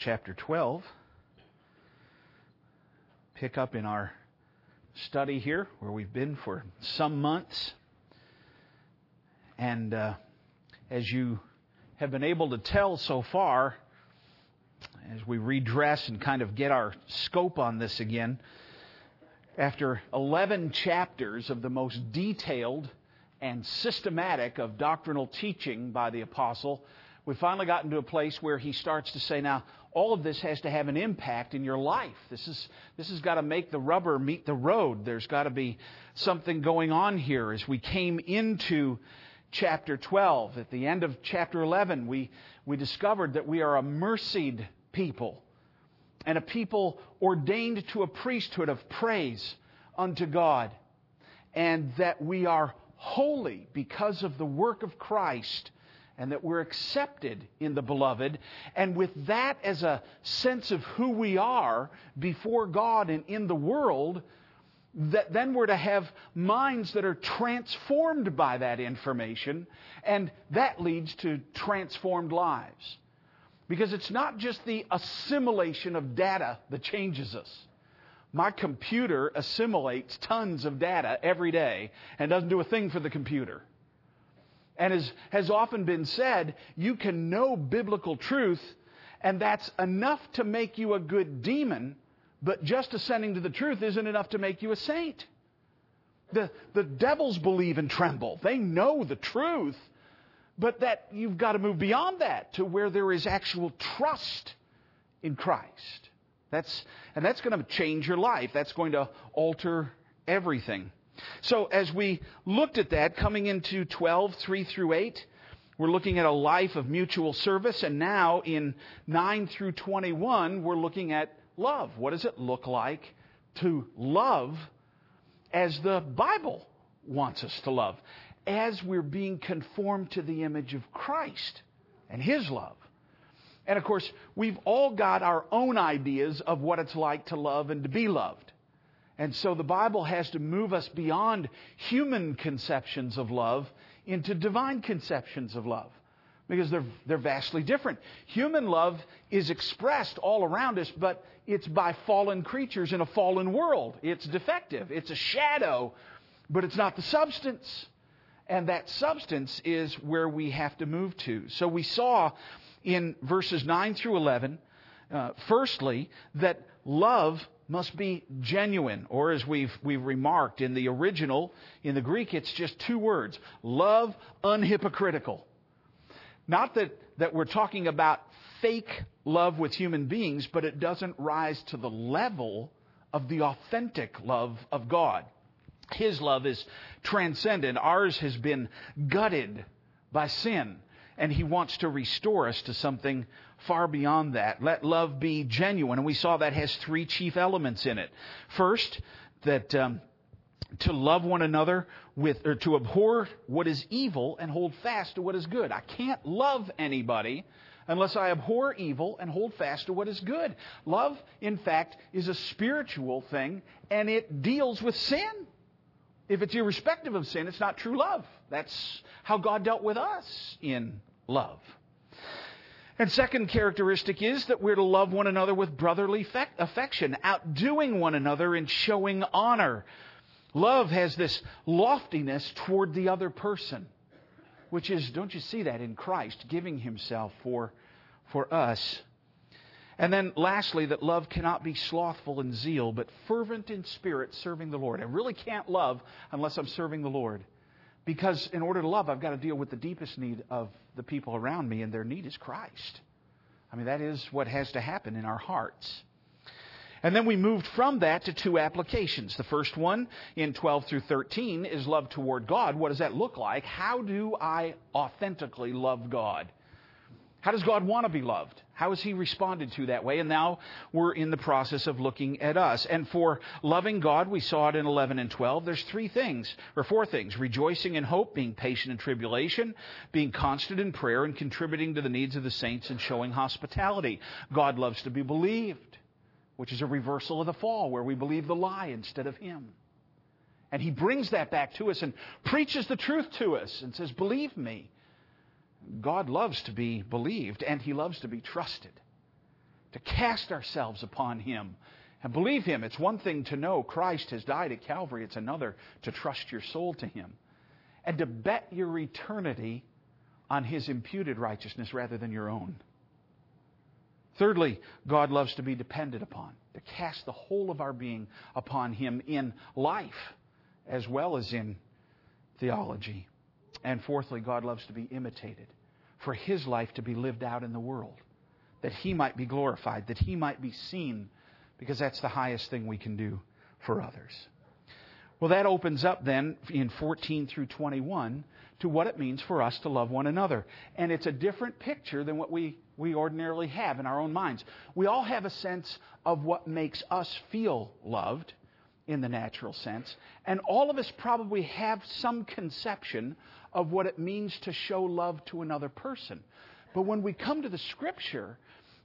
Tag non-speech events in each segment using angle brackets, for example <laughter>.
chapter 12. Pick up in our study here where we've been for some months. And uh, as you have been able to tell so far, as we redress and kind of get our scope on this again, after 11 chapters of the most detailed and systematic of doctrinal teaching by the apostle, we finally gotten to a place where he starts to say, now, all of this has to have an impact in your life. This, is, this has got to make the rubber meet the road. There's got to be something going on here. As we came into chapter 12, at the end of chapter 11, we, we discovered that we are a mercied people and a people ordained to a priesthood of praise unto God, and that we are holy because of the work of Christ, and that we're accepted in the beloved. And with that as a sense of who we are before God and in the world, that then we're to have minds that are transformed by that information, and that leads to transformed lives. Because it's not just the assimilation of data that changes us. My computer assimilates tons of data every day and doesn't do a thing for the computer. And as has often been said, you can know biblical truth, and that's enough to make you a good demon, but just ascending to the truth isn't enough to make you a saint. The, the devils believe and tremble. They know the truth, but that you've got to move beyond that to where there is actual trust in Christ. That's, and that's going to change your life. That's going to alter everything. So as we looked at that, coming into 12, 3 through 8, we're looking at a life of mutual service. And now in 9 through 21, we're looking at love. What does it look like to love as the Bible wants us to love? as we're being conformed to the image of Christ and His love. And of course, we've all got our own ideas of what it's like to love and to be loved. And so the Bible has to move us beyond human conceptions of love into divine conceptions of love. Because they're, they're vastly different. Human love is expressed all around us, but it's by fallen creatures in a fallen world. It's defective. It's a shadow, but it's not the substance. And that substance is where we have to move to. So we saw in verses 9 through 11, uh, firstly, that love must be genuine, or as we've, we've remarked in the original, in the Greek, it's just two words love unhypocritical. Not that, that we're talking about fake love with human beings, but it doesn't rise to the level of the authentic love of God. His love is transcendent. Ours has been gutted by sin, and He wants to restore us to something far beyond that. Let love be genuine, and we saw that has three chief elements in it. First, that um, to love one another with, or to abhor what is evil and hold fast to what is good. I can't love anybody unless I abhor evil and hold fast to what is good. Love, in fact, is a spiritual thing, and it deals with sin. If it's irrespective of sin, it's not true love. That's how God dealt with us in love. And second characteristic is that we're to love one another with brotherly affection, outdoing one another in showing honor. Love has this loftiness toward the other person, which is, don't you see that in Christ, giving himself for, for us. And then lastly, that love cannot be slothful in zeal, but fervent in spirit, serving the Lord. I really can't love unless I'm serving the Lord. Because in order to love, I've got to deal with the deepest need of the people around me, and their need is Christ. I mean, that is what has to happen in our hearts. And then we moved from that to two applications. The first one in 12 through 13 is love toward God. What does that look like? How do I authentically love God? How does God want to be loved? How has He responded to that way? And now we're in the process of looking at us. And for loving God, we saw it in 11 and 12. There's three things, or four things rejoicing in hope, being patient in tribulation, being constant in prayer, and contributing to the needs of the saints and showing hospitality. God loves to be believed, which is a reversal of the fall, where we believe the lie instead of Him. And He brings that back to us and preaches the truth to us and says, Believe me. God loves to be believed and he loves to be trusted. to cast ourselves upon Him and believe Him. It's one thing to know Christ has died at Calvary, it's another to trust your soul to Him. And to bet your eternity on His imputed righteousness rather than your own. Thirdly, God loves to be depended upon, to cast the whole of our being upon Him in life as well as in theology. And fourthly, God loves to be imitated, for His life to be lived out in the world, that He might be glorified, that He might be seen, because that's the highest thing we can do for others. Well, that opens up then in 14 through 21 to what it means for us to love one another. And it's a different picture than what we, we ordinarily have in our own minds. We all have a sense of what makes us feel loved in the natural sense. And all of us probably have some conception of what it means to show love to another person. But when we come to the Scripture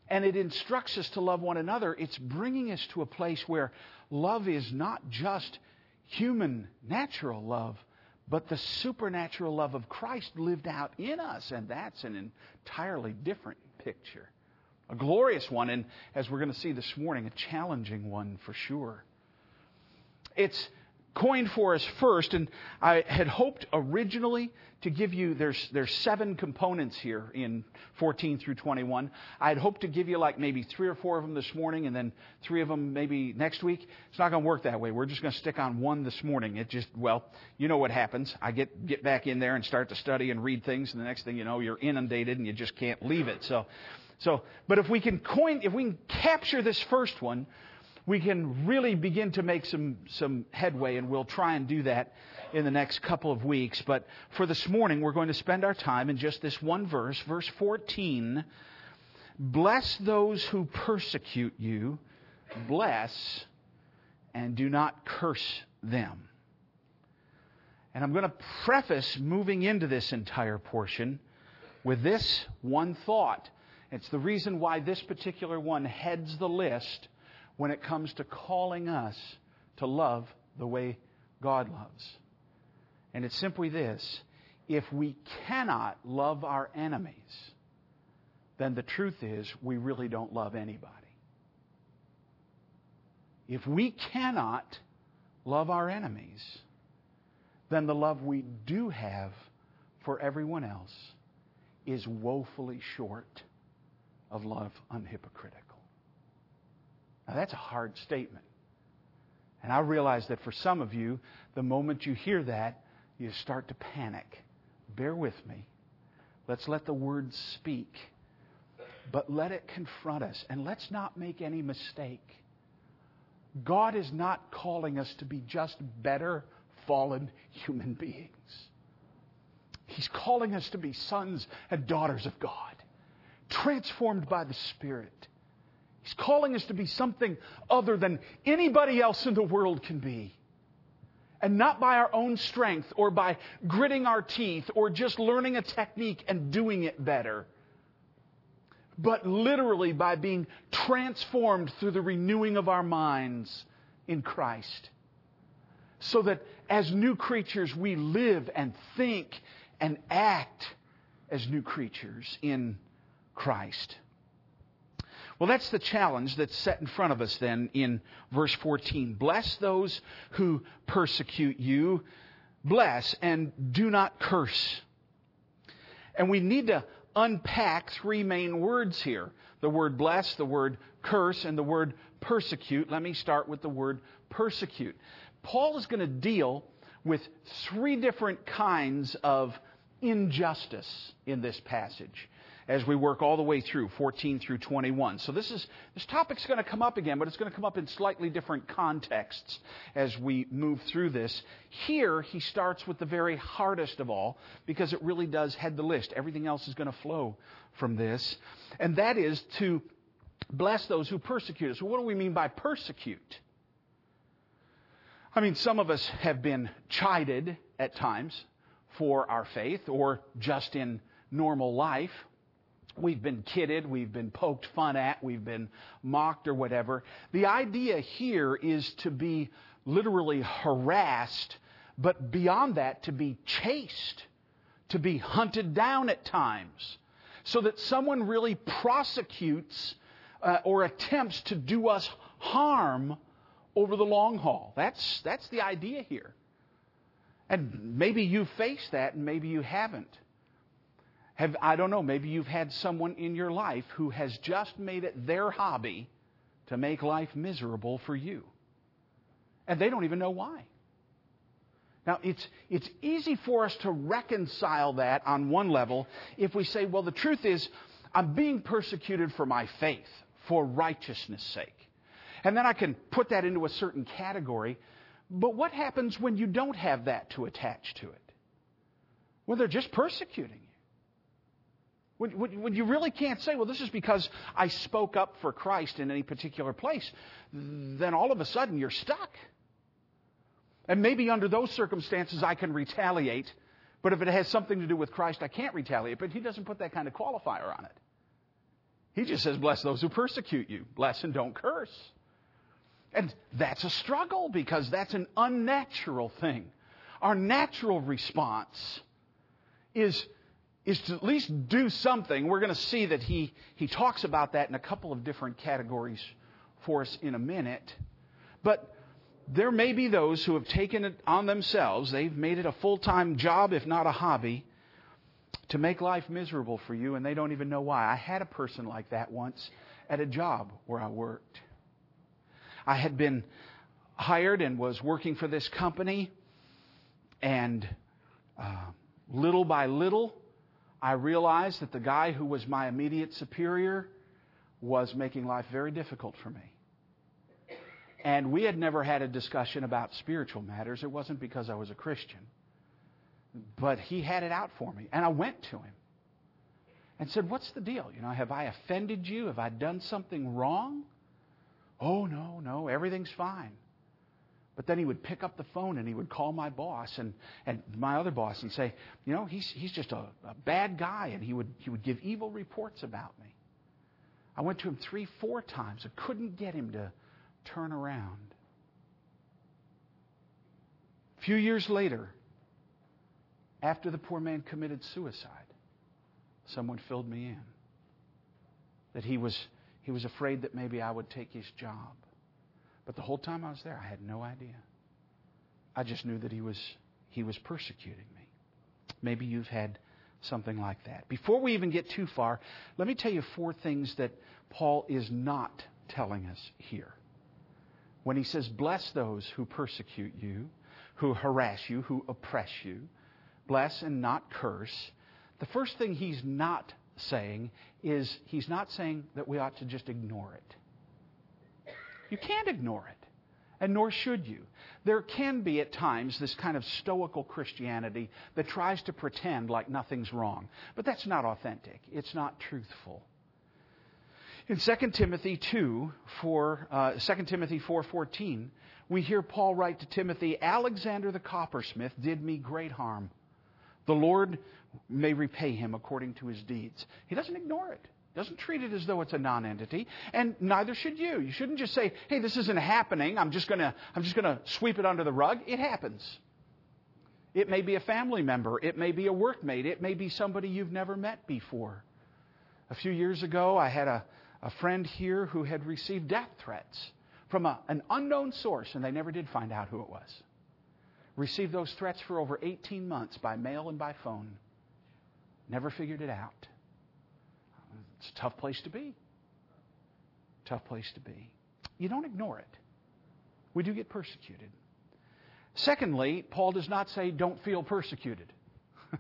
and it instructs us to love one another, it's bringing us to a place where love is not just human, natural love, but the supernatural love of Christ lived out in us. And that's an entirely different picture. A glorious one, and as we're going to see this morning, a challenging one for sure. It's coined for us first, and I had hoped originally to give you, there's, there's seven components here in 14 through 21. I had hoped to give you like maybe three or four of them this morning and then three of them maybe next week. It's not going to work that way. We're just going to stick on one this morning. It just, well, you know what happens. I get, get back in there and start to study and read things, and the next thing you know, you're inundated and you just can't leave it. So, so, but if we can coin, if we can capture this first one, we can really begin to make some, some headway, and we'll try and do that in the next couple of weeks. But for this morning, we're going to spend our time in just this one verse, verse 14. Bless those who persecute you, bless, and do not curse them. And I'm going to preface moving into this entire portion with this one thought. It's the reason why this particular one heads the list when it comes to calling us to love the way God loves. And it's simply this if we cannot love our enemies, then the truth is we really don't love anybody. If we cannot love our enemies, then the love we do have for everyone else is woefully short of love unhypocritical. Now, that's a hard statement. And I realize that for some of you, the moment you hear that, you start to panic. Bear with me. Let's let the word speak. But let it confront us. And let's not make any mistake. God is not calling us to be just better fallen human <laughs> beings. He's calling us to be sons and daughters of God, transformed by the Spirit He's calling us to be something other than anybody else in the world can be. And not by our own strength or by gritting our teeth or just learning a technique and doing it better. But literally by being transformed through the renewing of our minds in Christ. So that as new creatures we live and think and act as new creatures in Christ. Well, that's the challenge that's set in front of us then in verse 14. Bless those who persecute you. Bless and do not curse. And we need to unpack three main words here the word bless, the word curse, and the word persecute. Let me start with the word persecute. Paul is going to deal with three different kinds of injustice in this passage as we work all the way through 14 through 21. So this is this topic's going to come up again, but it's going to come up in slightly different contexts as we move through this. Here he starts with the very hardest of all because it really does head the list. Everything else is going to flow from this, and that is to bless those who persecute us. What do we mean by persecute? I mean, some of us have been chided at times for our faith or just in normal life. We've been kidded, we've been poked fun at, we've been mocked or whatever. The idea here is to be literally harassed, but beyond that, to be chased, to be hunted down at times, so that someone really prosecutes uh, or attempts to do us harm over the long haul. That's, that's the idea here. And maybe you've faced that and maybe you haven't. Have, I don't know, maybe you've had someone in your life who has just made it their hobby to make life miserable for you. And they don't even know why. Now, it's, it's easy for us to reconcile that on one level if we say, well, the truth is, I'm being persecuted for my faith, for righteousness' sake. And then I can put that into a certain category. But what happens when you don't have that to attach to it? When they're just persecuting? When, when, when, you really can't say, well, this is because I spoke up for Christ in any particular place, then all of a sudden you're stuck. And maybe under those circumstances I can retaliate, but if it has something to do with Christ, I can't retaliate. But he doesn't put that kind of qualifier on it. He just says, bless those who persecute you, bless and don't curse. And that's a struggle because that's an unnatural thing. Our natural response is, is to at least do something. We're going to see that he, he talks about that in a couple of different categories for us in a minute. But there may be those who have taken it on themselves, they've made it a full time job, if not a hobby, to make life miserable for you, and they don't even know why. I had a person like that once at a job where I worked. I had been hired and was working for this company, and uh, little by little, I realized that the guy who was my immediate superior was making life very difficult for me. And we had never had a discussion about spiritual matters. It wasn't because I was a Christian. But he had it out for me. And I went to him and said, What's the deal? You know, have I offended you? Have I done something wrong? Oh, no, no, everything's fine. But then he would pick up the phone and he would call my boss and, and my other boss and say, you know, he's, he's just a, a bad guy. And he would, he would give evil reports about me. I went to him three, four times. I couldn't get him to turn around. A few years later, after the poor man committed suicide, someone filled me in that he was he was afraid that maybe I would take his job. But the whole time I was there, I had no idea. I just knew that he was, he was persecuting me. Maybe you've had something like that. Before we even get too far, let me tell you four things that Paul is not telling us here. When he says, Bless those who persecute you, who harass you, who oppress you, bless and not curse, the first thing he's not saying is he's not saying that we ought to just ignore it. You can't ignore it, and nor should you. There can be at times this kind of stoical Christianity that tries to pretend like nothing's wrong, but that's not authentic. It's not truthful. In 2 Timothy 2, for, uh, 2 Timothy 4.14, we hear Paul write to Timothy, Alexander the coppersmith did me great harm. The Lord may repay him according to his deeds. He doesn't ignore it. Doesn't treat it as though it's a non-entity, and neither should you. You shouldn't just say, "Hey, this isn't happening. I'm just gonna, I'm just gonna sweep it under the rug." It happens. It may be a family member. It may be a workmate. It may be somebody you've never met before. A few years ago, I had a, a friend here who had received death threats from a, an unknown source, and they never did find out who it was. Received those threats for over 18 months by mail and by phone. Never figured it out. It's a tough place to be. Tough place to be. You don't ignore it. We do get persecuted. Secondly, Paul does not say don't feel persecuted. <laughs>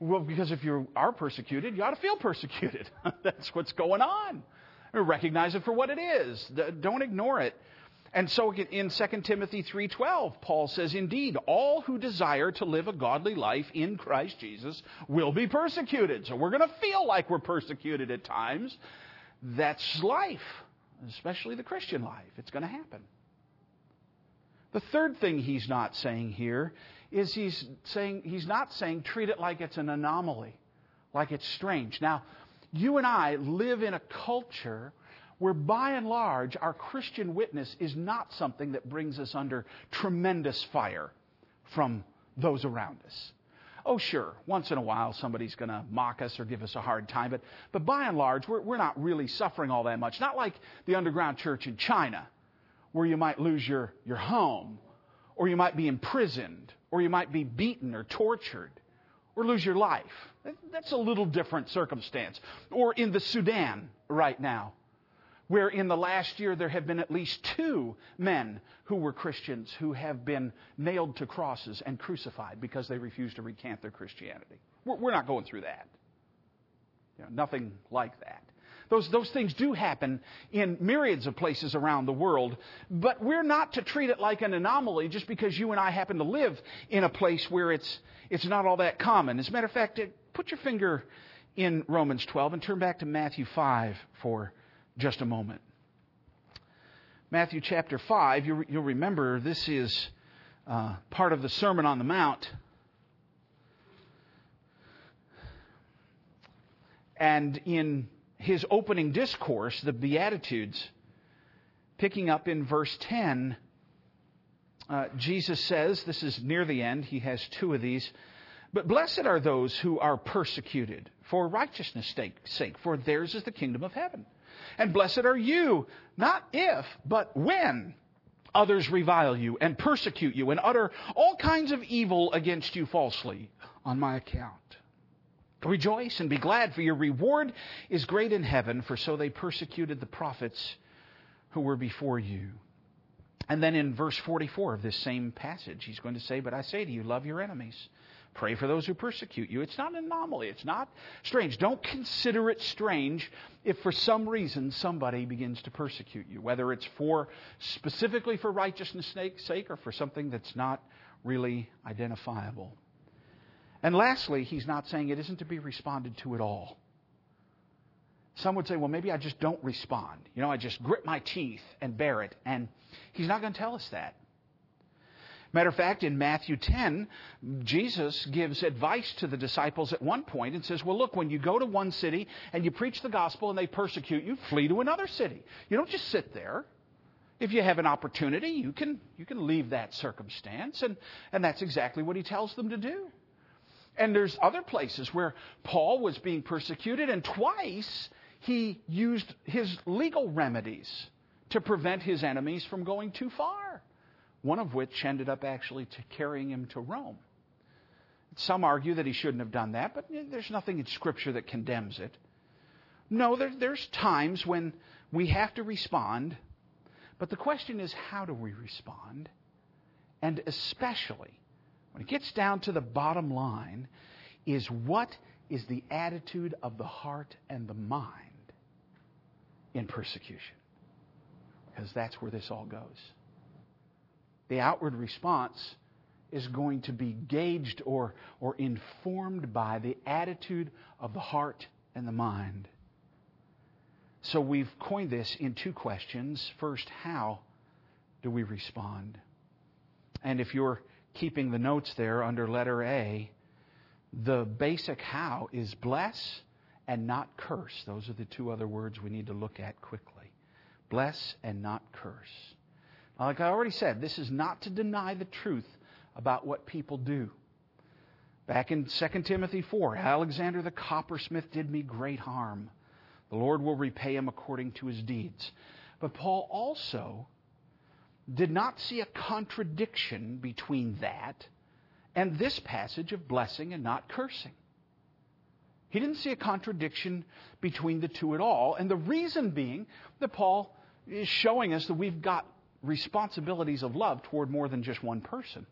well, because if you are persecuted, you ought to feel persecuted. <laughs> That's what's going on. Recognize it for what it is. Don't ignore it. And so in 2 Timothy 3:12, Paul says, "Indeed, all who desire to live a godly life in Christ Jesus will be persecuted." So we're going to feel like we're persecuted at times. That's life, especially the Christian life. It's going to happen. The third thing he's not saying here is he's saying he's not saying treat it like it's an anomaly, like it's strange. Now, you and I live in a culture where by and large our Christian witness is not something that brings us under tremendous fire from those around us. Oh, sure, once in a while somebody's going to mock us or give us a hard time, but, but by and large, we're, we're not really suffering all that much. Not like the underground church in China, where you might lose your, your home, or you might be imprisoned, or you might be beaten or tortured, or lose your life. That's a little different circumstance. Or in the Sudan right now, where in the last year there have been at least two men who were Christians who have been nailed to crosses and crucified because they refused to recant their Christianity. We're not going through that. You know, nothing like that. Those, those things do happen in myriads of places around the world, but we're not to treat it like an anomaly just because you and I happen to live in a place where it's, it's not all that common. As a matter of fact, put your finger in Romans 12 and turn back to Matthew 5 for just a moment. Matthew chapter 5, you'll, remember this is uh, part of the Sermon on the Mount. And in his opening discourse, the Beatitudes, picking up in verse 10, uh, Jesus says, this is near the end, he has two of these, but blessed are those who are persecuted for righteousness' sake, for theirs is the kingdom of heaven. And blessed are you, not if, but when others revile you and persecute you and utter all kinds of evil against you falsely on my account. Rejoice and be glad, for your reward is great in heaven, for so they persecuted the prophets who were before you. And then in verse 44 of this same passage, he's going to say, But I say to you, love your enemies. Pray for those who persecute you. It's not an anomaly. It's not strange. Don't consider it strange if for some reason somebody begins to persecute you, whether it's for specifically for righteousness' sake or for something that's not really identifiable. And lastly, he's not saying it isn't to be responded to at all. Some would say, well, maybe I just don't respond. You know, I just grit my teeth and bear it. And he's not going to tell us that. Matter of fact, in Matthew 10, Jesus gives advice to the disciples at one point and says, Well, look, when you go to one city and you preach the gospel and they persecute you, flee to another city. You don't just sit there. If you have an opportunity, you can, you can leave that circumstance. And, and that's exactly what he tells them to do. And there's other places where Paul was being persecuted, and twice he used his legal remedies to prevent his enemies from going too far one of which ended up actually carrying him to Rome. Some argue that he shouldn't have done that, but there's nothing in Scripture that condemns it. No, there, there's times when we have to respond, but the question is how do we respond? And especially, when it gets down to the bottom line, is what is the attitude of the heart and the mind in persecution? Because that's where this all goes the outward response is going to be gauged or, or informed by the attitude of the heart and the mind. So we've coined this in two questions. First, how do we respond? And if you're keeping the notes there under letter A, the basic how is bless and not curse. Those are the two other words we need to look at quickly. Bless and not curse. Like I already said, this is not to deny the truth about what people do. Back in 2 Timothy 4, Alexander the coppersmith did me great harm. The Lord will repay him according to his deeds. But Paul also did not see a contradiction between that and this passage of blessing and not cursing. He didn't see a contradiction between the two at all. And the reason being that Paul is showing us that we've got responsibilities of love toward more than just one person.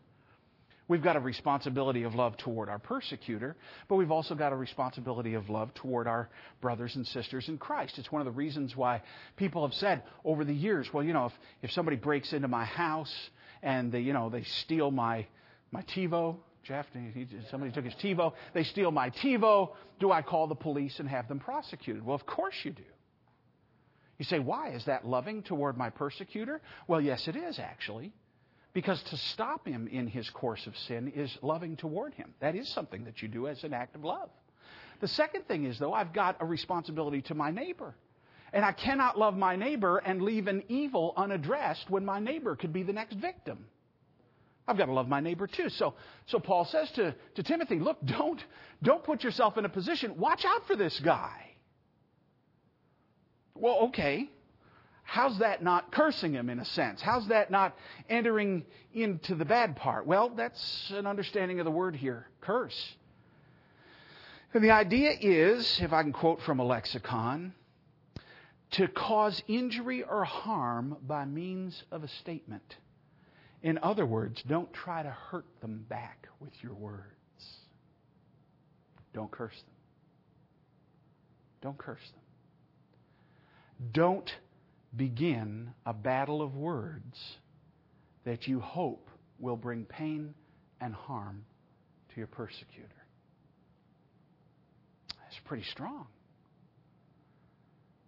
We've got a responsibility of love toward our persecutor, but we've also got a responsibility of love toward our brothers and sisters in Christ. It's one of the reasons why people have said over the years, well, you know, if, if somebody breaks into my house and they, you know, they steal my, my TiVo, Jeff, somebody took his TiVo, they steal my TiVo, do I call the police and have them prosecuted? Well, of course you do. You say, why? Is that loving toward my persecutor? Well, yes, it is actually. Because to stop him in his course of sin is loving toward him. That is something that you do as an act of love. The second thing is, though, I've got a responsibility to my neighbor. And I cannot love my neighbor and leave an evil unaddressed when my neighbor could be the next victim. I've got to love my neighbor too. So, so Paul says to, to Timothy, look, don't, don't put yourself in a position, watch out for this guy. Well, okay. How's that not cursing him in a sense? How's that not entering into the bad part? Well, that's an understanding of the word here curse. And the idea is, if I can quote from a lexicon, to cause injury or harm by means of a statement. In other words, don't try to hurt them back with your words. Don't curse them. Don't curse them. Don't begin a battle of words that you hope will bring pain and harm to your persecutor. That's pretty strong.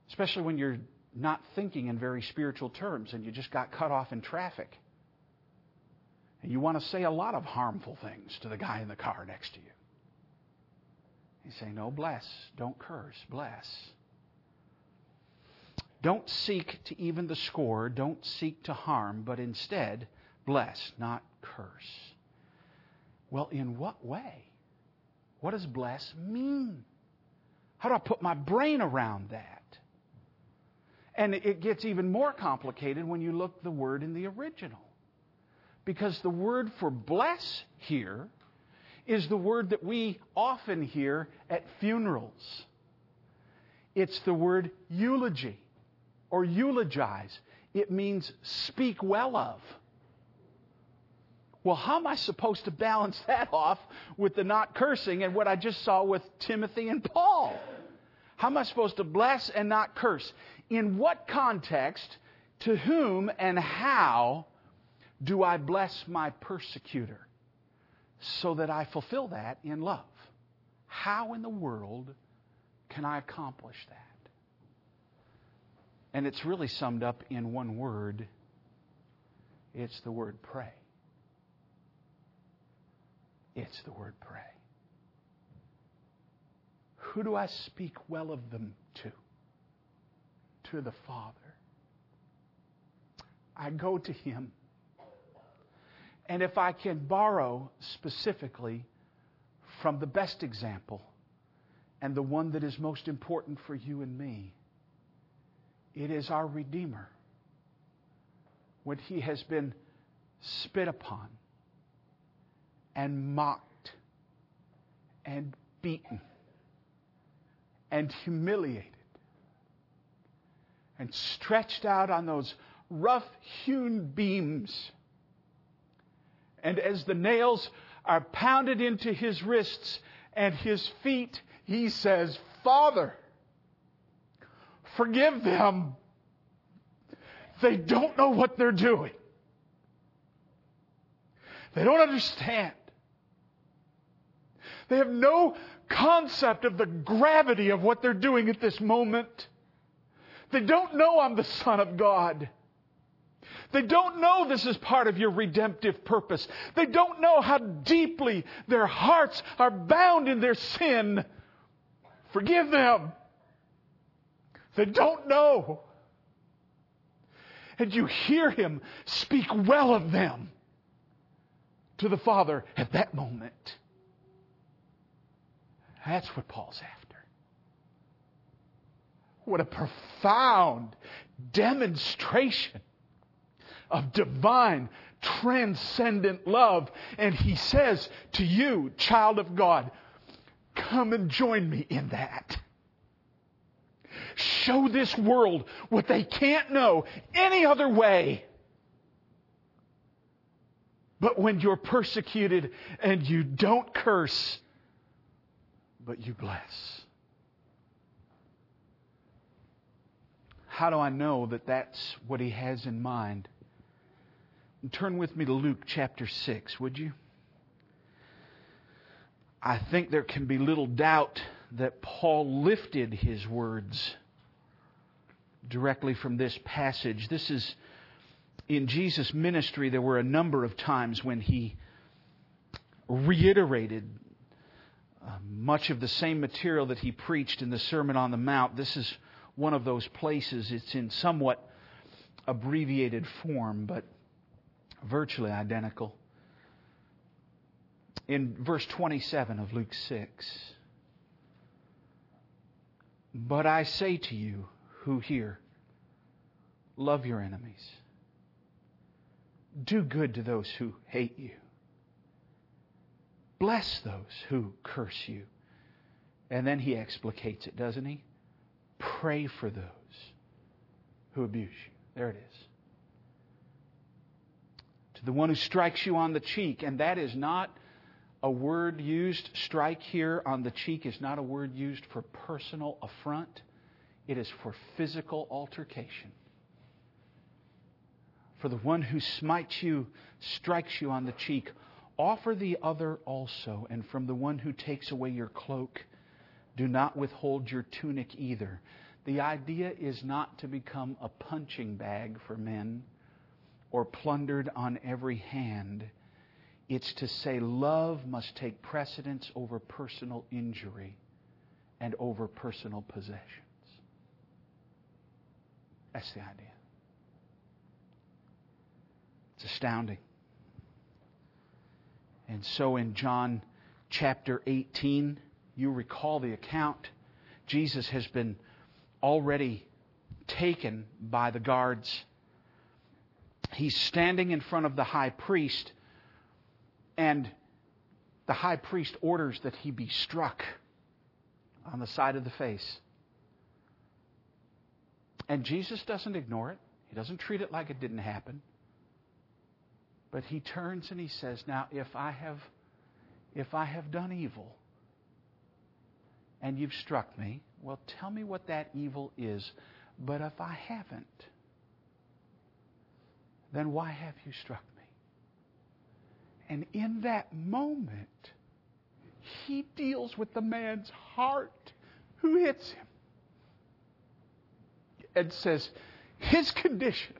Especially when you're not thinking in very spiritual terms and you just got cut off in traffic. And you want to say a lot of harmful things to the guy in the car next to you. You say, No, bless. Don't curse. Bless. Don't seek to even the score. Don't seek to harm, but instead bless, not curse. Well, in what way? What does bless mean? How do I put my brain around that? And it gets even more complicated when you look the word in the original. Because the word for bless here is the word that we often hear at funerals. It's the word eulogy or eulogize. It means speak well of. Well, how am I supposed to balance <laughs> that off with the not cursing and what I just saw with Timothy and Paul? How am I supposed to bless and not curse? In what context, to whom, and how do I bless my persecutor so that I fulfill that in love? How in the world can I accomplish that? And it's really summed up in one word it's the word pray. It's the word pray. Who do I speak well of them to? To the Father. I go to Him. And if I can borrow specifically from the best example and the one that is most important for you and me, it is our Redeemer. When he has been spit upon and mocked and beaten and humiliated and stretched out on those rough hewn beams. And as the nails are pounded into his wrists and his feet, he says, Father, Forgive them. They don't know what they're doing. They don't understand. They have no concept of the gravity of what they're doing at this moment. They don't know I'm the Son of God. They don't know this is part of your redemptive purpose. They don't know how deeply their hearts are bound in their sin. Forgive them. They don't know. And you hear him speak well of them to the Father at that moment. That's what Paul's after. What a profound demonstration of divine, transcendent love. And he says to you, child of God, come and join me in that. Show this world what they can't know any other way. But when you're persecuted and you don't curse, but you bless. How do I know that that's what he has in mind? turn with me to Luke chapter 6, would you? I think there can be little doubt that Paul lifted his words directly from this passage. This is in Jesus' ministry, there were a number of times when he reiterated uh, much of the same material that he preached in the Sermon on the Mount. This is one of those places. It's in somewhat abbreviated form, but virtually identical. in verse 27 of Luke 6. But I say to you who hear, love your enemies. Do good to those who hate you. Bless those who curse you. And then he explicates it, doesn't he? Pray for those who abuse you. There it is. To the one who strikes you on the cheek, and that is not a word used, strike here on the cheek is not a word used for personal affront, it is for physical altercation. For the one who smites you, strikes you on the cheek, offer the other also. And from the one who takes away your cloak, do not withhold your tunic either. The idea is not to become a punching bag for men or plundered on every hand it's to say love must take precedence over personal injury and over personal possessions. That's the idea. It's astounding. And so in John chapter 18, you recall the account. Jesus has been already taken by the guards. He's standing in front of the high priest and the high priest orders that he be struck on the side of the face. And Jesus doesn't ignore it. He doesn't treat it like it didn't happen. But he turns and he says, "Now if I have if I have done evil and you've struck me, well tell me what that evil is. But if I haven't, then why have you struck me?" And in that moment, he deals with the man's heart who hits him and says, his condition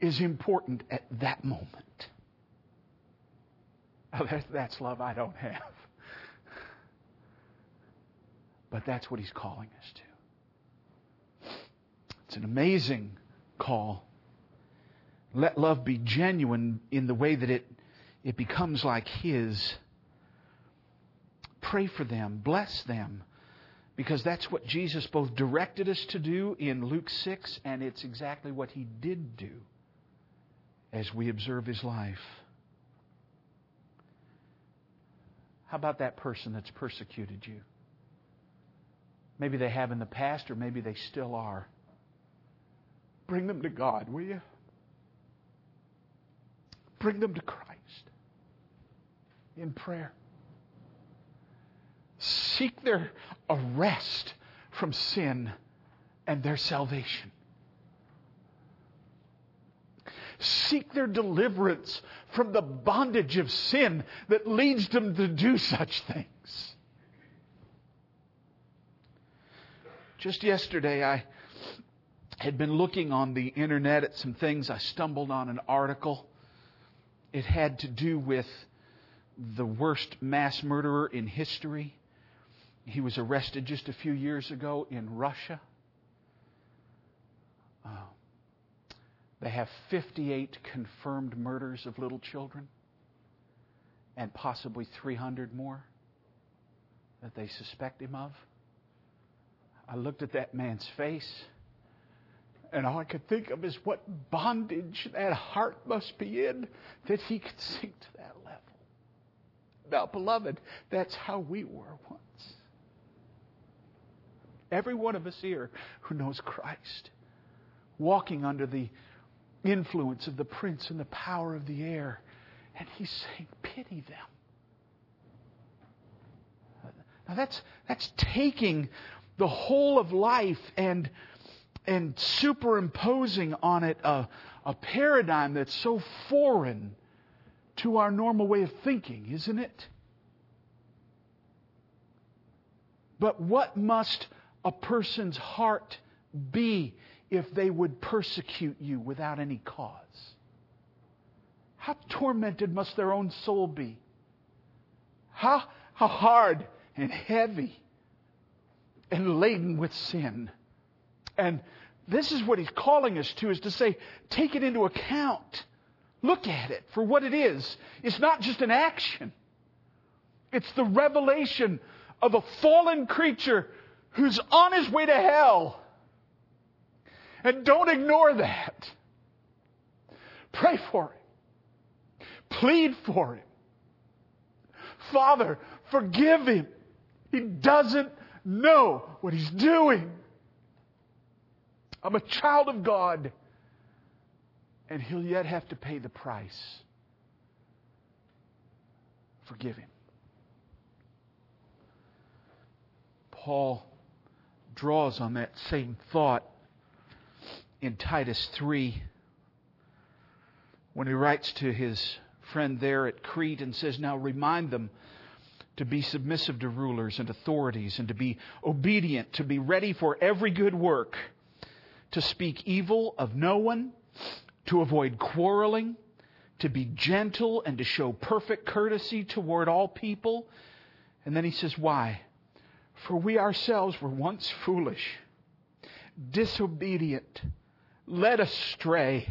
is important at that moment. That's love I don't have. But that's what he's calling us to. It's an amazing call. Let love be genuine in the way that it it becomes like His. Pray for them, bless them, because that's what Jesus both directed us to do in Luke 6, and it's exactly what He did do as we observe His life. How about that person that's persecuted you? Maybe they have in the past, or maybe they still are. Bring them to God, will you? Bring them to Christ in prayer. Seek their arrest from sin and their salvation. Seek their deliverance from the bondage of sin that leads them to do such things. Just yesterday, I had been looking on the internet at some things. I stumbled on an article. It had to do with the worst mass murderer in history. He was arrested just a few years ago in Russia. Uh, they have 58 confirmed murders of little children and possibly 300 more that they suspect him of. I looked at that man's face, and all I could think of is what bondage that heart must be in that he could sink to that level. Now, beloved, that's how we were once. Every one of us here who knows Christ, walking under the influence of the prince and the power of the air, and he's saying, pity them. Now that's that's taking the whole of life and and superimposing on it a, a paradigm that's so foreign to our normal way of thinking, isn't it? But what must a person's heart be if they would persecute you without any cause? How tormented must their own soul be? How, how hard and heavy and laden with sin. And this is what he's calling us to is to say, take it into account. Look at it for what it is. It's not just an action. It's the revelation of a fallen creature who's on his way to hell. And don't ignore that. Pray for him. Plead for him. Father, forgive him. He doesn't know what he's doing. I'm a child of God. And he'll yet have to pay the price. Forgive him. Paul draws on that same thought in Titus 3 when he writes to his friend there at Crete and says, Now remind them to be submissive to rulers and authorities and to be obedient, to be ready for every good work, to speak evil of no one, to avoid quarreling, to be gentle and to show perfect courtesy toward all people. And then he says, Why? For we ourselves were once foolish, disobedient, led astray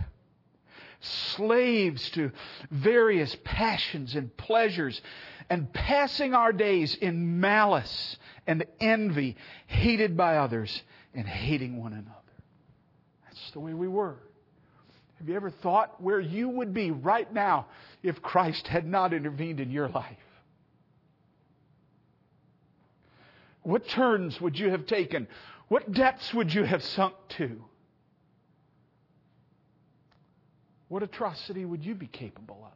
slaves to various passions and pleasures, and passing our days in malice and envy, hated by others and hating one another. That's the way we were. Have you ever thought where you would be right now if Christ had not intervened in your life? What turns would you have taken? What depths would you have sunk to? What atrocity would you be capable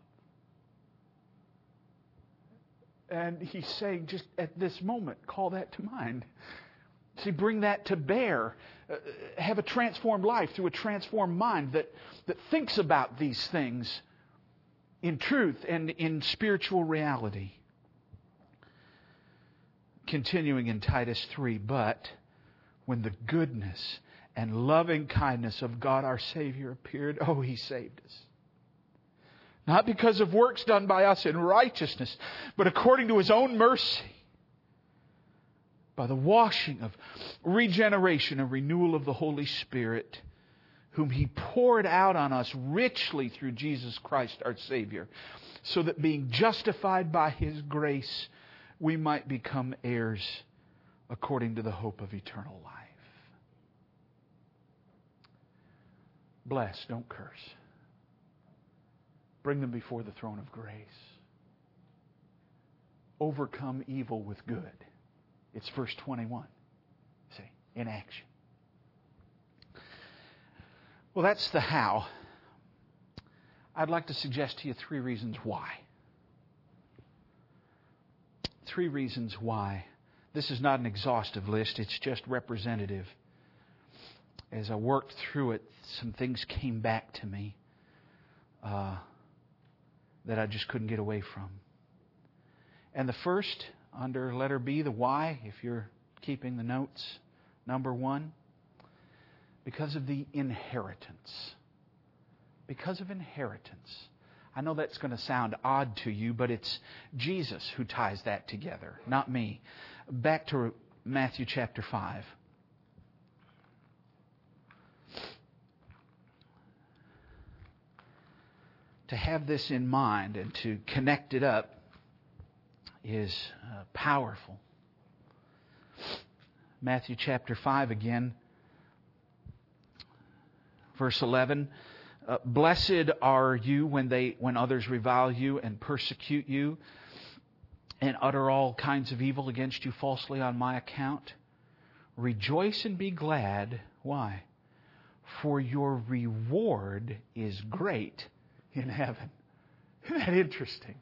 of? And he's saying, just at this moment, call that to mind. See, bring that to bear. Uh, have a transformed life through a transformed mind that, that thinks about these things in truth and in spiritual reality. Continuing in Titus 3, but when the goodness and loving kindness of God our Savior appeared, oh, He saved us. Not because of works done by us in righteousness, but according to His own mercy, by the washing of regeneration and renewal of the Holy Spirit, whom He poured out on us richly through Jesus Christ our Savior, so that being justified by His grace, we might become heirs according to the hope of eternal life. Bless, don't curse. Bring them before the throne of grace. Overcome evil with good. It's verse 21. See, in action. Well, that's the how. I'd like to suggest to you three reasons why. Three reasons why. This is not an exhaustive list, it's just representative as I worked through it, some things came back to me uh, that I just couldn't get away from. And the first, under letter B, the why, if you're keeping the notes, number one, because of the inheritance. Because of inheritance. I know that's going to sound odd to you, but it's Jesus who ties that together, not me. Back to Matthew chapter 5. to have this in mind and to connect it up is uh, powerful. Matthew chapter 5 again, verse 11. Uh, Blessed are you when they when others revile you and persecute you and utter all kinds of evil against you falsely on my account. Rejoice and be glad. Why? For your reward is great in heaven. <laughs> Isn't that interesting?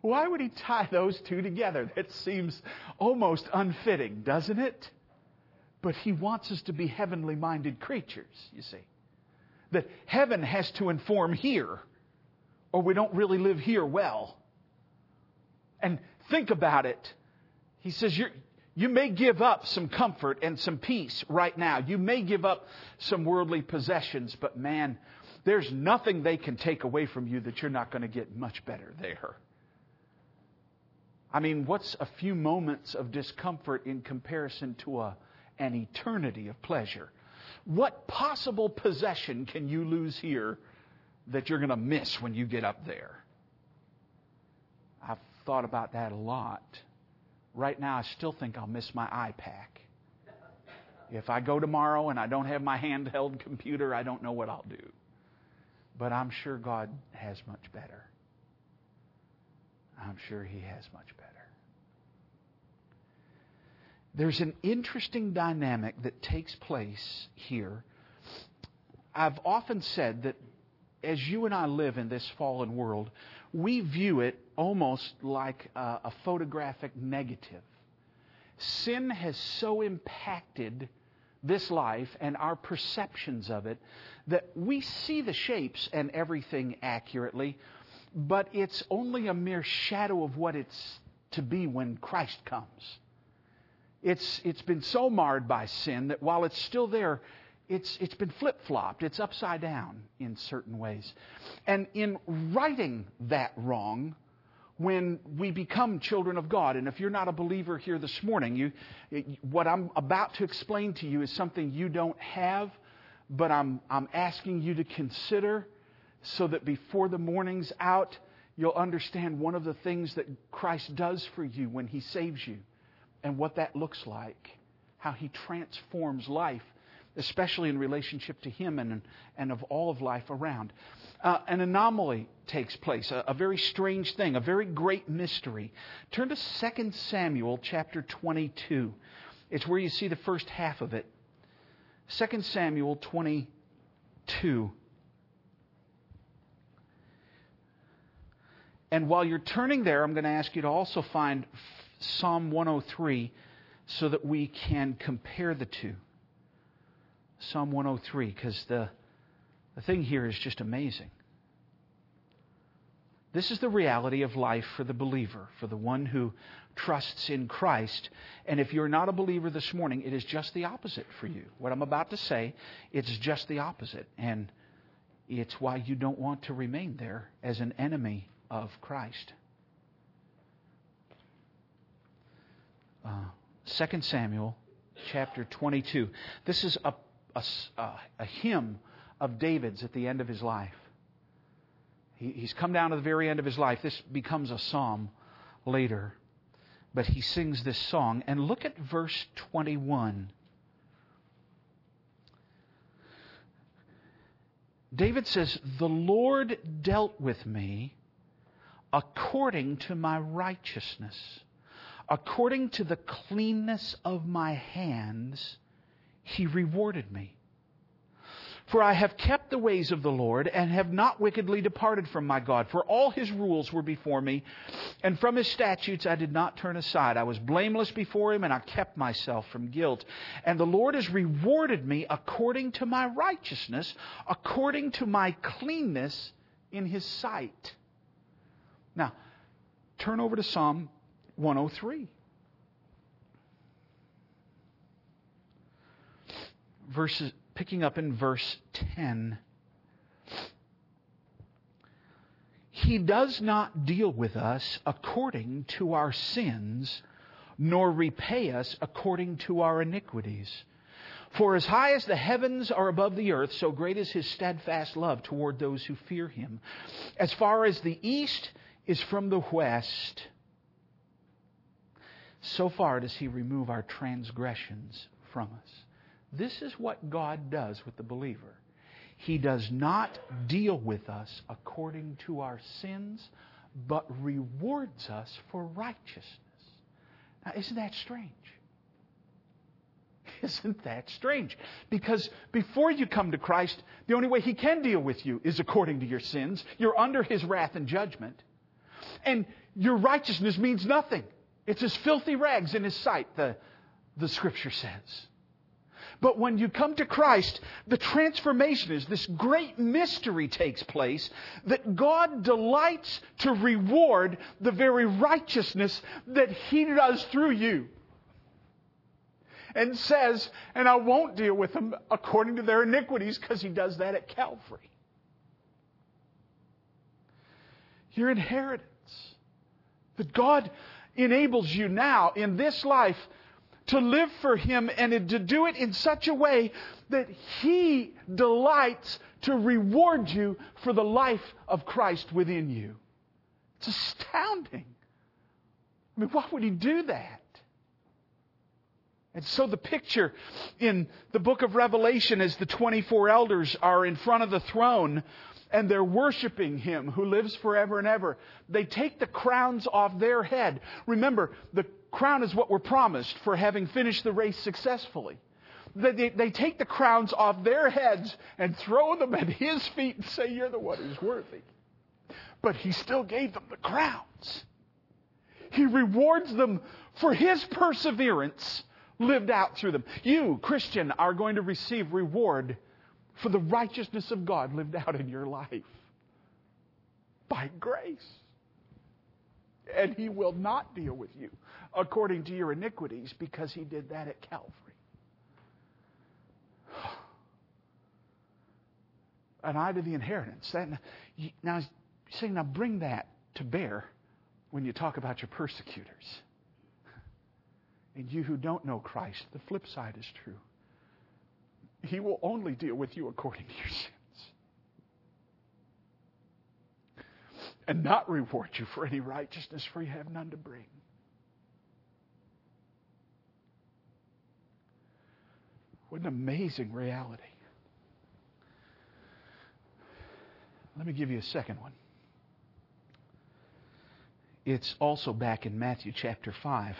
Why would he tie those two together? That seems almost unfitting, doesn't it? But he wants us to be heavenly minded creatures, you see. That heaven has to inform here, or we don't really live here well. And think about it. He says, you you may give up some comfort and some peace right now. You may give up some worldly possessions, but man, there's nothing they can take away from you that you're not going to get much better there. I mean, what's a few moments of discomfort in comparison to a, an eternity of pleasure? What possible possession can you lose here that you're going to miss when you get up there? I've thought about that a lot. Right now, I still think I'll miss my iPAQ. If I go tomorrow and I don't have my handheld computer, I don't know what I'll do. But I'm sure God has much better. I'm sure He has much better. There's an interesting dynamic that takes place here. I've often said that as you and I live in this fallen world, we view it almost like a, a photographic negative. Sin has so impacted this life and our perceptions of it that we see the shapes and everything accurately, but it's only a mere shadow of what it's to be when Christ comes. It's, it's been so marred by sin that while it's still there, it's, it's been flip flopped. It's upside down in certain ways. And in righting that wrong, when we become children of God, and if you're not a believer here this morning, you, what I'm about to explain to you is something you don't have, but I'm, I'm asking you to consider so that before the morning's out, you'll understand one of the things that Christ does for you when He saves you and what that looks like, how He transforms life, especially in relationship to Him and, and of all of life around. Uh, an anomaly takes place, a, a very strange thing, a very great mystery. Turn to 2 Samuel chapter 22. It's where you see the first half of it. 2 Samuel 22. And while you're turning there, I'm going to ask you to also find Psalm 103 so that we can compare the two. Psalm 103, because the, the thing here is just amazing. This is the reality of life for the believer, for the one who trusts in Christ. And if you're not a believer this morning, it is just the opposite for you. What I'm about to say, it's just the opposite. And it's why you don't want to remain there as an enemy of Christ. Uh, 2 Samuel chapter 22. This is a, a, a, hymn of David's at the end of his life. He, he's come down to the very end of his life. This becomes a psalm later. But he sings this song. And look at verse 21. David says, The Lord dealt with me according to my righteousness According to the cleanness of my hands, he rewarded me. For I have kept the ways of the Lord and have not wickedly departed from my God. For all his rules were before me, and from his statutes I did not turn aside. I was blameless before him, and I kept myself from guilt. And the Lord has rewarded me according to my righteousness, according to my cleanness in his sight. Now, turn over to Psalm 103. Verses, picking up in verse 10. He does not deal with us according to our sins, nor repay us according to our iniquities. For as high as the heavens are above the earth, so great is his steadfast love toward those who fear him. As far as the east is from the west, so far does he remove our transgressions from us. This is what God does with the believer. He does not deal with us according to our sins, but rewards us for righteousness. Now, isn't that strange? <laughs> Isn't that strange? Because before you come to Christ, the only way He can deal with you is according to your sins. You're under His wrath and judgment. And your righteousness means nothing. It's as filthy rags in his sight, the, the scripture says. But when you come to Christ, the transformation is this great mystery takes place that God delights to reward the very righteousness that He does through you. And says, and I won't deal with them according to their iniquities because He does that at Calvary. Your inheritance. That God enables you now in this life to live for Him and to do it in such a way that He delights to reward you for the life of Christ within you. It's astounding. I mean, why would he do that? And so the picture in the book of Revelation as the 24 elders are in front of the throne and they're worshiping him who lives forever and ever. They take the crowns off their head. Remember, the crown is what we're promised for having finished the race successfully. They, they, take the crowns off their heads and throw them at his feet and say, You're the one who's worthy. But he still gave them the crowns. He rewards them for his perseverance lived out through them. You, Christian, are going to receive reward for the righteousness of God lived out in your life by grace. And He will not deal with you according to your iniquities because He did that at Calvary. <sighs> An eye to the inheritance. That, now, saying, now bring that to bear when you talk about your persecutors. And you who don't know Christ, the flip side is true. He will only deal with you according to your sins. And not reward you for any righteousness, for you have none to bring. What an amazing reality. Let me give you a second one. It's also back in Matthew chapter 5.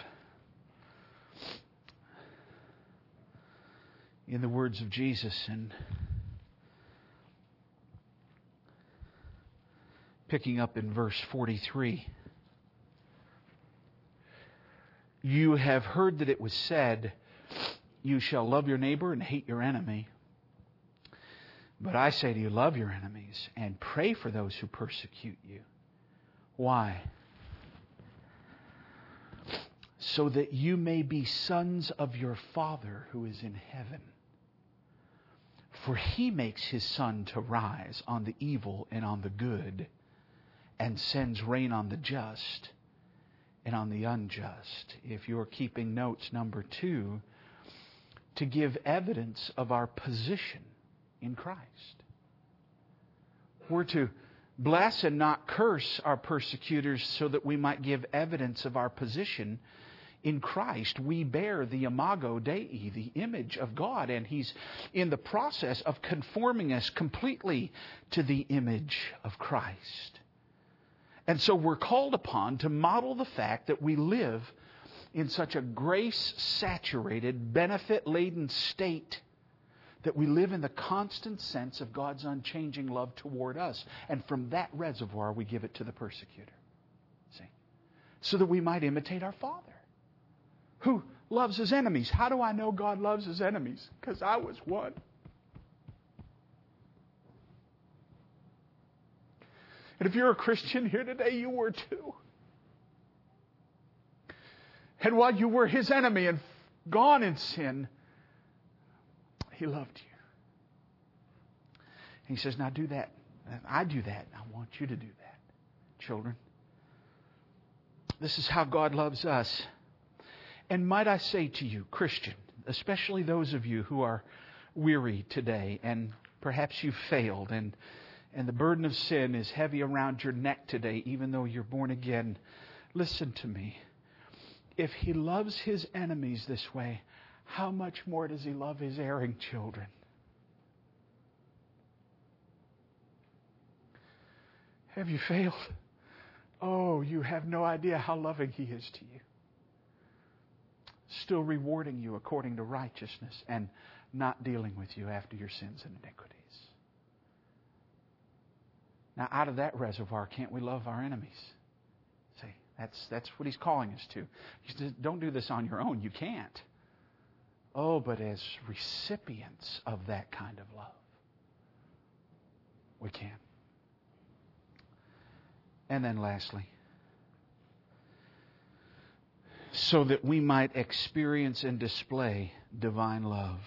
In the words of Jesus and picking up in verse 43. You have heard that it was said, You shall love your neighbor and hate your enemy. But I say to you, love your enemies and pray for those who persecute you. Why? So that you may be sons of your Father who is in heaven. For he makes his sun to rise on the evil and on the good, and sends rain on the just and on the unjust. If you're keeping notes, number two, to give evidence of our position in Christ. We're to bless and not curse our persecutors so that we might give evidence of our position in Christ, we bear the imago Dei, the image of God, and He's in the process of conforming us completely to the image of Christ. And so we're called upon to model the fact that we live in such a grace saturated, benefit laden state that we live in the constant sense of God's unchanging love toward us. And from that reservoir, we give it to the persecutor. See? So that we might imitate our Father who loves his enemies. How do I know God loves his enemies? Because I was one. And if you're a Christian here today, you were too. And while you were his enemy and gone in sin, he loved you. And he says, Now do that. I do that. I want you to do that, children. This is how God loves us. And might I say to you, Christian, especially those of you who are weary today and perhaps you've failed and, and the burden of sin is heavy around your neck today, even though you're born again, listen to me. If he loves his enemies this way, how much more does he love his erring children? Have you failed? Oh, you have no idea how loving he is to you still rewarding you according to righteousness and not dealing with you after your sins and iniquities. Now, out of that reservoir, can't we love our enemies? See, that's, that's what he's calling us to. He says, don't do this on your own. You can't. Oh, but as recipients of that kind of love, we can. And then lastly, so that we might experience and display divine love.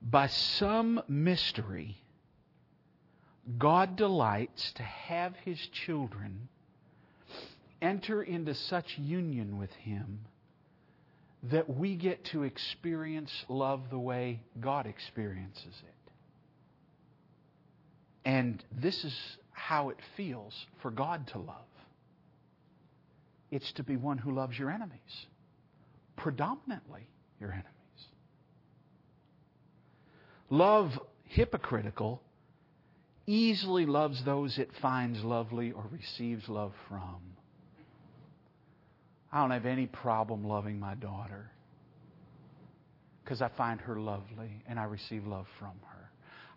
By some mystery, God delights to have His children enter into such union with Him that we get to experience love the way God experiences it. And this is how it feels for God to love. It's to be one who loves your enemies, predominantly your enemies. Love hypocritical easily loves those it finds lovely or receives love from. I don't have any problem loving my daughter because I find her lovely and I receive love from her.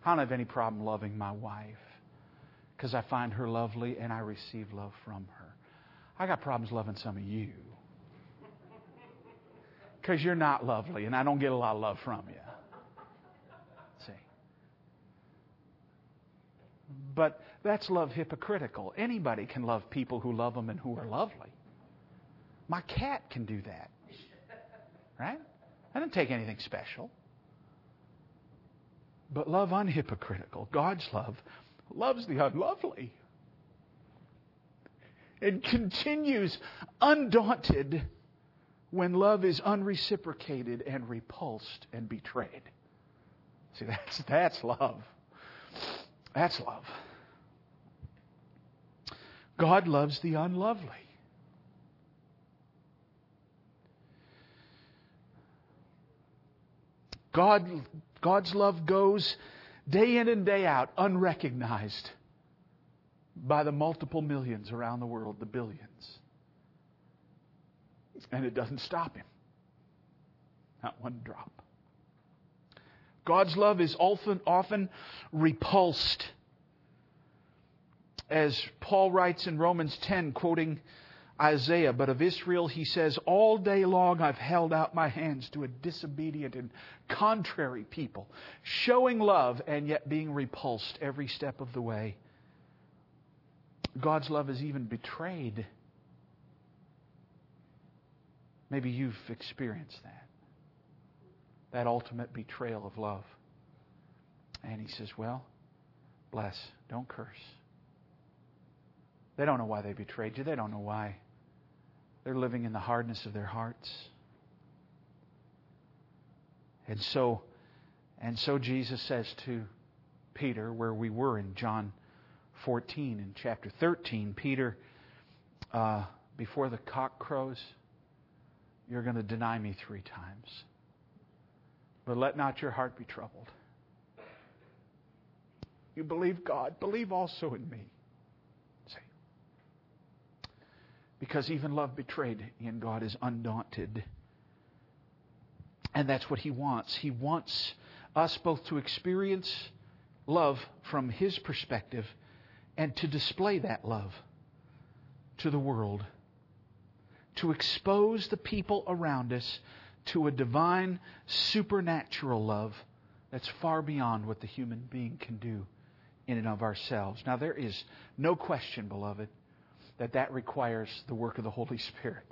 I don't have any problem loving my wife because I find her lovely and I receive love from her. I got problems loving some of you because you're not lovely and I don't get a lot of love from you. See? But that's love hypocritical. Anybody can love people who love them and who are lovely. My cat can do that. Right? That doesn't take anything special. But love unhypocritical. God's love loves the unlovely. It continues undaunted when love is unreciprocated and repulsed and betrayed. See, that's, that's love. That's love. God loves the unlovely. God, God's love goes day in and day out unrecognized by the multiple millions around the world, the billions. And it doesn't stop him. Not one drop. God's love is often, often repulsed. As Paul writes in Romans 10, quoting Isaiah, but of Israel he says, All day long I've held out my hands to a disobedient and contrary people, showing love and yet being repulsed every step of the way. God's love is even betrayed. Maybe you've experienced that. That ultimate betrayal of love. And he says, Well, bless, don't curse. They don't know why they betrayed you. They don't know why they're living in the hardness of their hearts. And so, and so Jesus says to Peter, where we were in John 14 in chapter 13, Peter, uh, before the cock crows, you're going to deny me three times. But let not your heart be troubled. You believe God, believe also in me. See? Because even love betrayed in God is undaunted. And that's what He wants. He wants us both to experience love from His perspective and to display that love to the world. To expose the people around us to a divine, supernatural love that's far beyond what the human being can do in and of ourselves. Now, there is no question, beloved, that that requires the work of the Holy Spirit.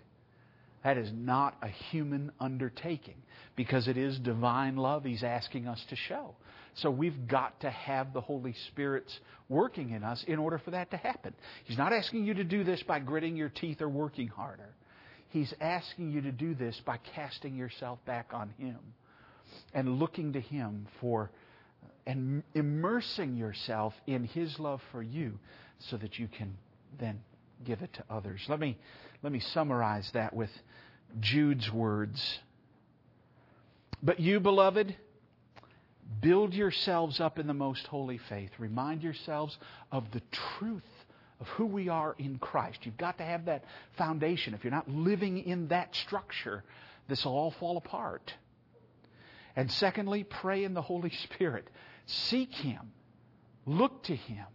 That is not a human undertaking because it is divine love He's asking us to show. So we've got to have the Holy Spirit's working in us in order for that to happen. He's not asking you to do this by gritting your teeth or working harder. He's asking you to do this by casting yourself back on Him and looking to Him for and immersing yourself in His love for you so that you can then give it to others. Let me, let me summarize that with Jude's words. But you, beloved, build yourselves up in the most holy faith. Remind yourselves of the truth of who we are in Christ. You've got to have that foundation. If you're not living in that structure, this will all fall apart. And secondly, pray in the Holy Spirit. Seek Him. Look to Him.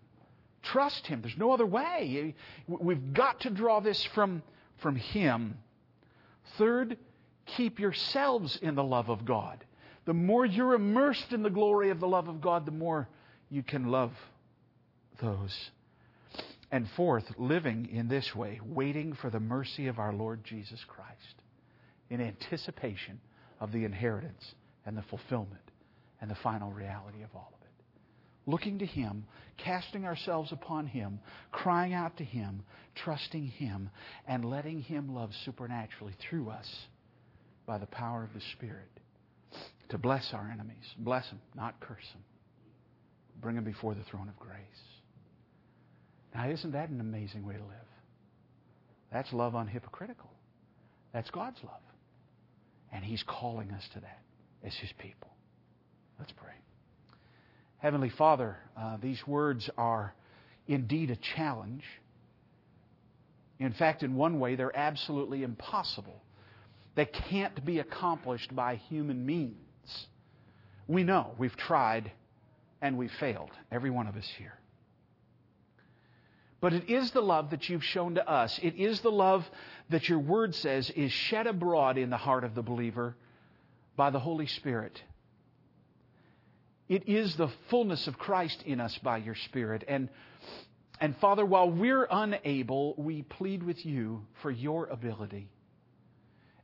Trust Him. There's no other way. We've got to draw this from, from Him. Third, keep yourselves in the love of God. The more you're immersed in the glory of the love of God, the more you can love those. And fourth, living in this way, waiting for the mercy of our Lord Jesus Christ in anticipation of the inheritance and the fulfillment and the final reality of all of it looking to Him, casting ourselves upon Him, crying out to Him, trusting Him, and letting Him love supernaturally through us by the power of the Spirit to bless our enemies. Bless them, not curse them. Bring them before the throne of grace. Now, isn't that an amazing way to live? That's love unhypocritical. That's God's love. And He's calling us to that as His people. Let's pray. Heavenly Father, uh, these words are indeed a challenge. In fact, in one way, they're absolutely impossible. They can't be accomplished by human means. We know we've tried and we've failed, every one of us here. But it is the love that you've shown to us. It is the love that your word says is shed abroad in the heart of the believer by the Holy Spirit. It is the fullness of Christ in us by your Spirit. And, and Father, while we're unable, we plead with you for your ability.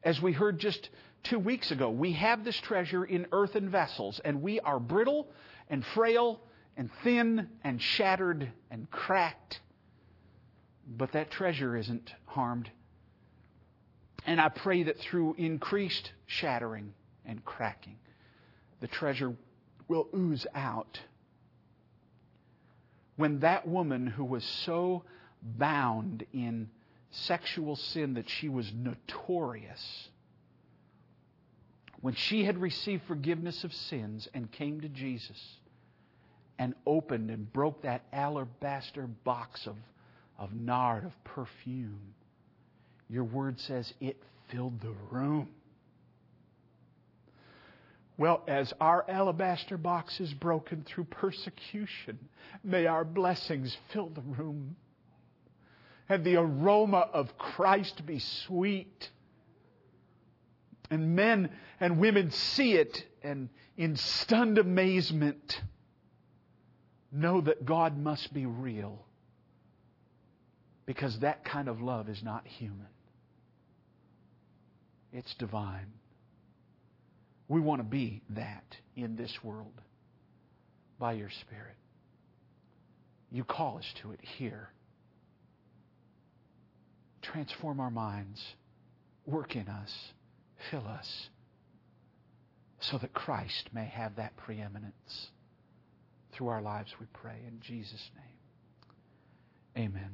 As we heard just two weeks ago, we have this treasure in earthen vessels, and we are brittle and frail and thin and shattered and cracked. But that treasure isn't harmed. And I pray that through increased shattering and cracking, the treasure will ooze out. When that woman who was so bound in sexual sin that she was notorious, when she had received forgiveness of sins and came to Jesus and opened and broke that alabaster box of, of nard, of perfume, your word says it filled the room. Well, as our alabaster box is broken through persecution, may our blessings fill the room. And the aroma of Christ be sweet. And men and women see it and in stunned amazement know that God must be real. Because that kind of love is not human, it's divine. We want to be that in this world by your Spirit. You call us to it here. Transform our minds, work in us, fill us, so that Christ may have that preeminence through our lives, we pray. In Jesus' name, amen.